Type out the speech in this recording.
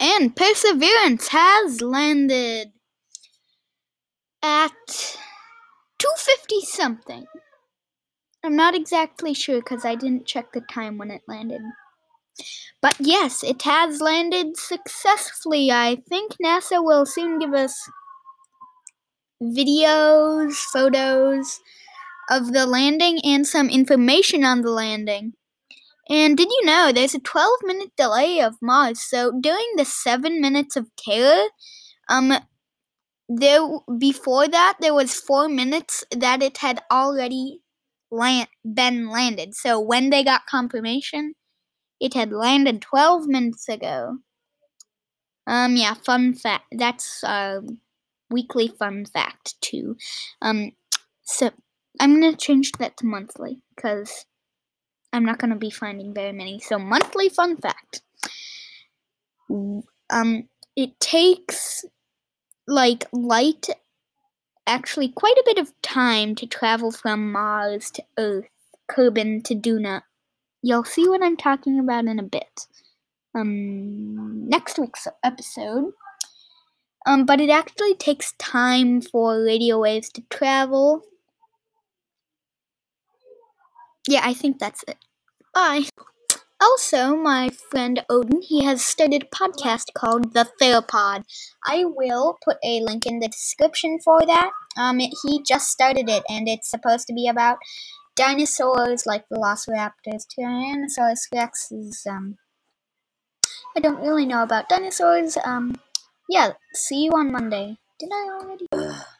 And Perseverance has landed at 250 something. I'm not exactly sure because I didn't check the time when it landed. But yes, it has landed successfully. I think NASA will soon give us videos, photos of the landing, and some information on the landing. And did you know there's a 12 minute delay of Mars? So during the 7 minutes of terror, um there before that there was 4 minutes that it had already land, been landed. So when they got confirmation, it had landed 12 minutes ago. Um yeah, fun fact. That's uh weekly fun fact too. Um so I'm to change that to monthly cuz I'm not going to be finding very many. So monthly fun fact. Um it takes like light actually quite a bit of time to travel from Mars to Earth, Kerbin to Duna. You'll see what I'm talking about in a bit. Um, next week's episode. Um, but it actually takes time for radio waves to travel. Yeah, I think that's it. Bye. Also, my friend Odin, he has started a podcast called The Theropod. I will put a link in the description for that. Um, it, he just started it, and it's supposed to be about dinosaurs like Velociraptors, Tyrannosaurus Rex is, um, I don't really know about dinosaurs. Um, yeah, see you on Monday. Did I already?